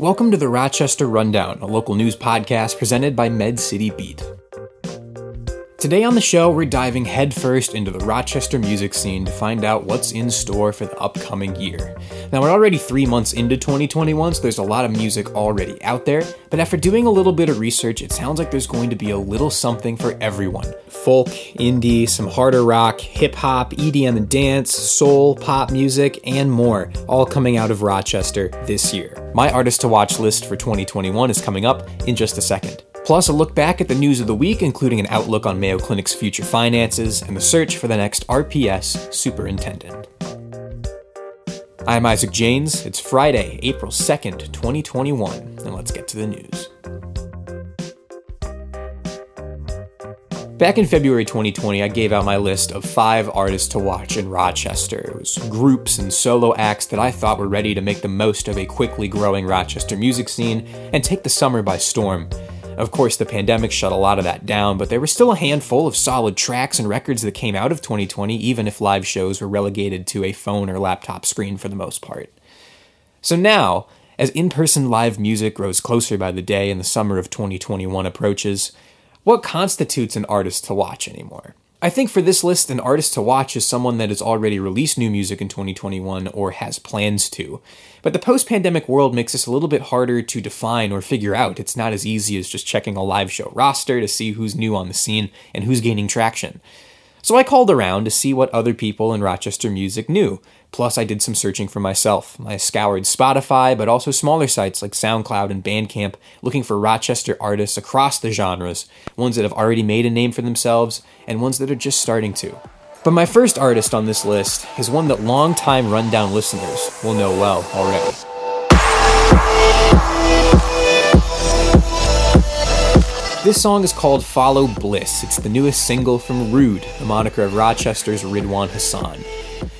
Welcome to the Rochester Rundown, a local news podcast presented by Med City Beat. Today on the show, we're diving headfirst into the Rochester music scene to find out what's in store for the upcoming year. Now, we're already three months into 2021, so there's a lot of music already out there, but after doing a little bit of research, it sounds like there's going to be a little something for everyone folk, indie, some harder rock, hip hop, EDM and dance, soul, pop music, and more, all coming out of Rochester this year. My artist to watch list for 2021 is coming up in just a second. Plus, a look back at the news of the week, including an outlook on Mayo Clinic's future finances and the search for the next RPS superintendent. I'm Isaac Janes. It's Friday, April 2nd, 2021, and let's get to the news. Back in February 2020, I gave out my list of five artists to watch in Rochester. It was groups and solo acts that I thought were ready to make the most of a quickly growing Rochester music scene and take the summer by storm. Of course, the pandemic shut a lot of that down, but there were still a handful of solid tracks and records that came out of 2020, even if live shows were relegated to a phone or laptop screen for the most part. So now, as in person live music grows closer by the day and the summer of 2021 approaches, what constitutes an artist to watch anymore? I think for this list, an artist to watch is someone that has already released new music in 2021 or has plans to. But the post pandemic world makes this a little bit harder to define or figure out. It's not as easy as just checking a live show roster to see who's new on the scene and who's gaining traction. So I called around to see what other people in Rochester music knew. Plus, I did some searching for myself. I scoured Spotify, but also smaller sites like SoundCloud and Bandcamp, looking for Rochester artists across the genres, ones that have already made a name for themselves, and ones that are just starting to. But my first artist on this list is one that long-time rundown listeners will know well already. This song is called Follow Bliss. It's the newest single from Rude, the moniker of Rochester's Ridwan Hassan.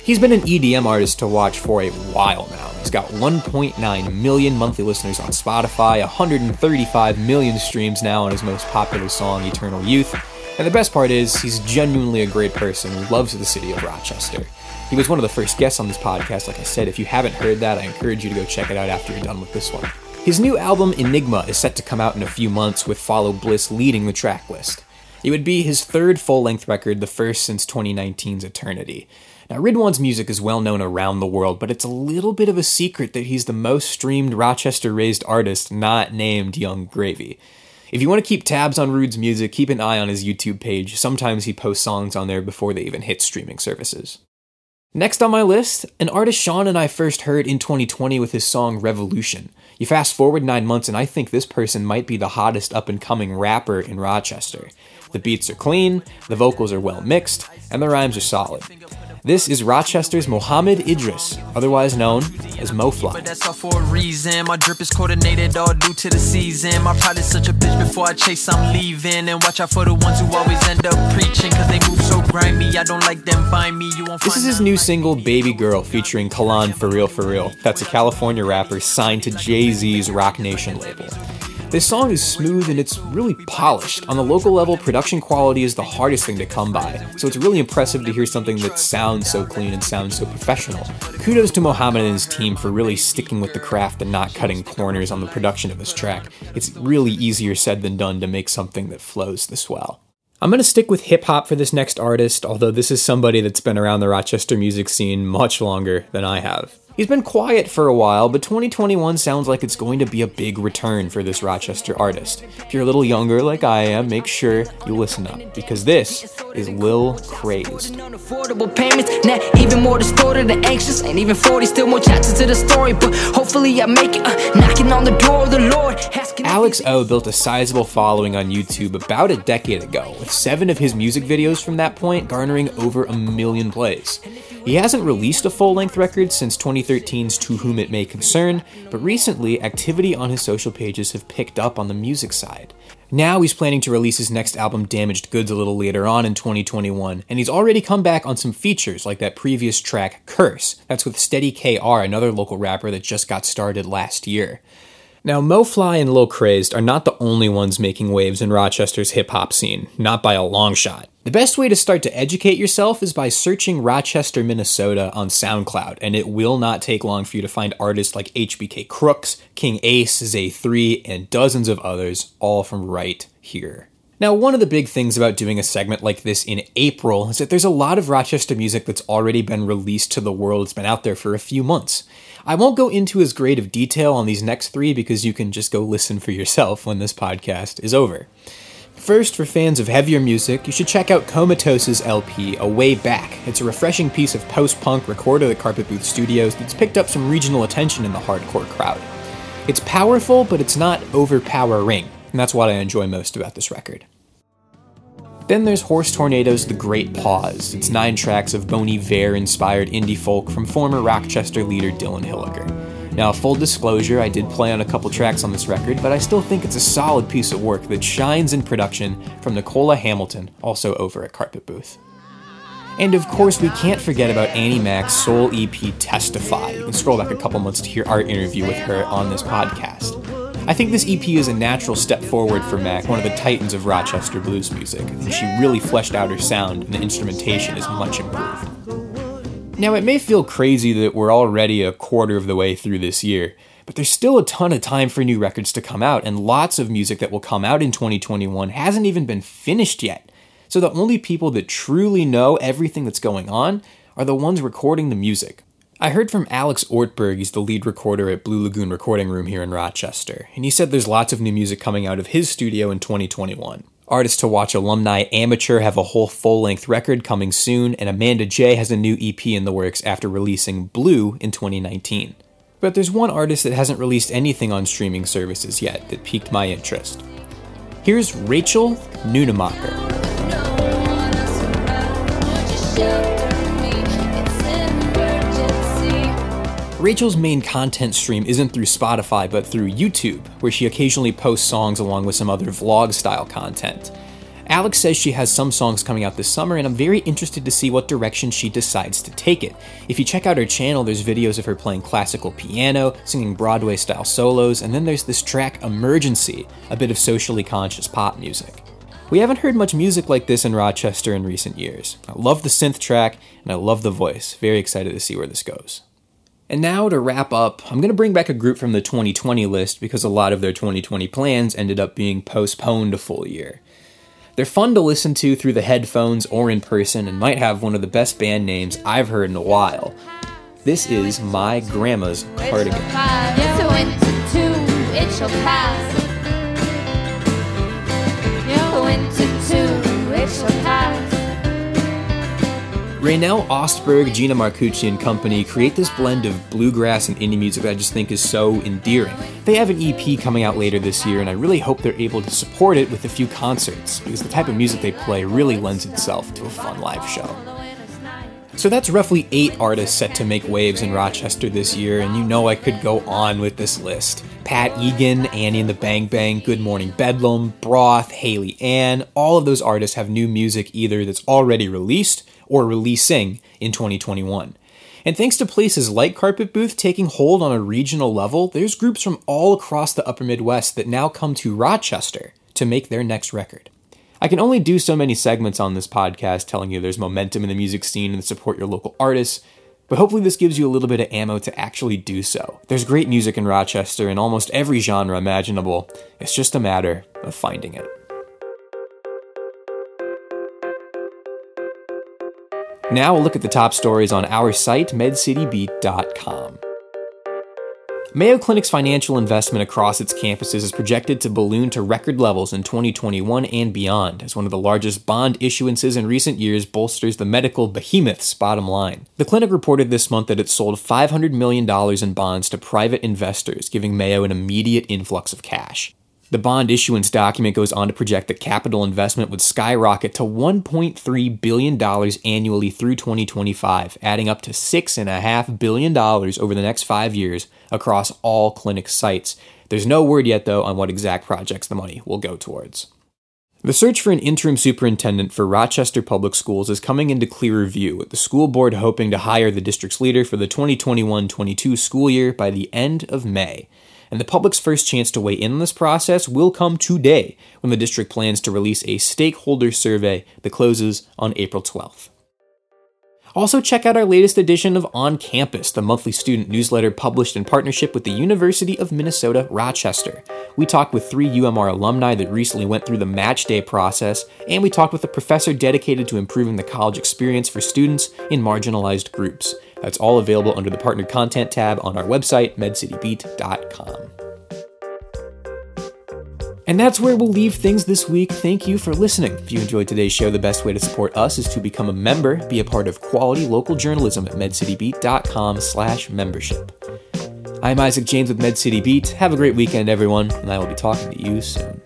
He's been an EDM artist to watch for a while now. He's got 1.9 million monthly listeners on Spotify, 135 million streams now on his most popular song, Eternal Youth. And the best part is, he's genuinely a great person who loves the city of Rochester. He was one of the first guests on this podcast. Like I said, if you haven't heard that, I encourage you to go check it out after you're done with this one. His new album, Enigma, is set to come out in a few months with Follow Bliss leading the track list. It would be his third full length record, the first since 2019's Eternity. Now, Ridwan's music is well known around the world, but it's a little bit of a secret that he's the most streamed Rochester raised artist not named Yung Gravy. If you want to keep tabs on Rude's music, keep an eye on his YouTube page. Sometimes he posts songs on there before they even hit streaming services. Next on my list, an artist Sean and I first heard in 2020 with his song Revolution. You fast forward nine months, and I think this person might be the hottest up and coming rapper in Rochester. The beats are clean, the vocals are well mixed, and the rhymes are solid. This is Rochester's Mohammed Idris, otherwise known as MoFly. But that's all for a reason. My drip is coordinated all due to the season. My pride is such a bitch before I chase, I'm leaving. And watch out for the ones who always end up preaching, cause they move so grimy. I don't like them by me. You won't This is his new single, Baby Girl, featuring Kalan For Real For Real. That's a California rapper signed to Jay Z's Roc Nation label. This song is smooth and it's really polished. On the local level, production quality is the hardest thing to come by, so it's really impressive to hear something that sounds so clean and sounds so professional. Kudos to Mohammed and his team for really sticking with the craft and not cutting corners on the production of this track. It's really easier said than done to make something that flows this well. I'm going to stick with hip hop for this next artist, although this is somebody that's been around the Rochester music scene much longer than I have. He's been quiet for a while, but 2021 sounds like it's going to be a big return for this Rochester artist. If you're a little younger like I am, make sure you listen up, because this is Lil Crazed. Affordable payments, not even more distorted and anxious, and even 40 still more chapters to the story, but hopefully I make it, uh, knocking on the door of the Lord. Alex O built a sizable following on YouTube about a decade ago, with seven of his music videos from that point garnering over a million plays. He hasn't released a full length record since 2013's To Whom It May Concern, but recently activity on his social pages have picked up on the music side. Now he's planning to release his next album, Damaged Goods, a little later on in 2021, and he's already come back on some features like that previous track, Curse. That's with Steady KR, another local rapper that just got started last year. Now, MoFly and Lil Crazed are not the only ones making waves in Rochester's hip hop scene, not by a long shot. The best way to start to educate yourself is by searching Rochester, Minnesota on SoundCloud, and it will not take long for you to find artists like HBK Crooks, King Ace, Zay3, and dozens of others, all from right here. Now, one of the big things about doing a segment like this in April is that there's a lot of Rochester music that's already been released to the world. It's been out there for a few months. I won't go into as great of detail on these next three because you can just go listen for yourself when this podcast is over. First, for fans of heavier music, you should check out Comatose's LP, A Way Back. It's a refreshing piece of post punk recorded at Carpet Booth Studios that's picked up some regional attention in the hardcore crowd. It's powerful, but it's not overpowering, and that's what I enjoy most about this record. Then there's Horse Tornado's The Great Pause. It's nine tracks of Bon Iver inspired indie folk from former Rochester leader Dylan Hilliker. Now, full disclosure, I did play on a couple tracks on this record, but I still think it's a solid piece of work that shines in production from Nicola Hamilton, also over at Carpet Booth. And of course, we can't forget about Annie Mack's soul EP Testify. You can scroll back a couple months to hear our interview with her on this podcast. I think this EP is a natural step forward for Mack, one of the titans of Rochester blues music. and she really fleshed out her sound, and the instrumentation is much improved. Now, it may feel crazy that we're already a quarter of the way through this year, but there's still a ton of time for new records to come out, and lots of music that will come out in 2021 hasn't even been finished yet. So the only people that truly know everything that's going on are the ones recording the music. I heard from Alex Ortberg, he's the lead recorder at Blue Lagoon Recording Room here in Rochester, and he said there's lots of new music coming out of his studio in 2021. Artists to Watch alumni Amateur have a whole full length record coming soon, and Amanda J has a new EP in the works after releasing Blue in 2019. But there's one artist that hasn't released anything on streaming services yet that piqued my interest. Here's Rachel Nunemacher. Rachel's main content stream isn't through Spotify, but through YouTube, where she occasionally posts songs along with some other vlog style content. Alex says she has some songs coming out this summer, and I'm very interested to see what direction she decides to take it. If you check out her channel, there's videos of her playing classical piano, singing Broadway style solos, and then there's this track Emergency, a bit of socially conscious pop music. We haven't heard much music like this in Rochester in recent years. I love the synth track, and I love the voice. Very excited to see where this goes. And now to wrap up, I'm going to bring back a group from the 2020 list because a lot of their 2020 plans ended up being postponed a full year. They're fun to listen to through the headphones or in person and might have one of the best band names I've heard in a while. This is My Grandma's Cardigan. Raynell Ostberg, Gina Marcucci, and company create this blend of bluegrass and indie music that I just think is so endearing. They have an EP coming out later this year, and I really hope they're able to support it with a few concerts, because the type of music they play really lends itself to a fun live show. So that's roughly eight artists set to make waves in Rochester this year, and you know I could go on with this list. Pat Egan, Annie and the Bang Bang, Good Morning Bedlam, Broth, Haley Ann, all of those artists have new music either that's already released or releasing in 2021. And thanks to places like Carpet Booth taking hold on a regional level, there's groups from all across the upper Midwest that now come to Rochester to make their next record. I can only do so many segments on this podcast telling you there's momentum in the music scene and support your local artists, but hopefully this gives you a little bit of ammo to actually do so. There's great music in Rochester in almost every genre imaginable, it's just a matter of finding it. Now we'll look at the top stories on our site, medcitybeat.com. Mayo Clinic's financial investment across its campuses is projected to balloon to record levels in 2021 and beyond, as one of the largest bond issuances in recent years bolsters the medical behemoth's bottom line. The clinic reported this month that it sold $500 million in bonds to private investors, giving Mayo an immediate influx of cash. The bond issuance document goes on to project that capital investment would skyrocket to $1.3 billion annually through 2025, adding up to $6.5 billion over the next five years across all clinic sites. There's no word yet, though, on what exact projects the money will go towards. The search for an interim superintendent for Rochester Public Schools is coming into clearer view, with the school board hoping to hire the district's leader for the 2021 22 school year by the end of May. And the public's first chance to weigh in on this process will come today when the district plans to release a stakeholder survey that closes on April 12th. Also, check out our latest edition of On Campus, the monthly student newsletter published in partnership with the University of Minnesota Rochester. We talked with three UMR alumni that recently went through the match day process, and we talked with a professor dedicated to improving the college experience for students in marginalized groups. That's all available under the Partner Content tab on our website, medcitybeat.com. And that's where we'll leave things this week. Thank you for listening. If you enjoyed today's show, the best way to support us is to become a member, be a part of quality local journalism at medcitybeat.com slash membership. I'm Isaac James with MedCity Beat. Have a great weekend, everyone, and I will be talking to you soon.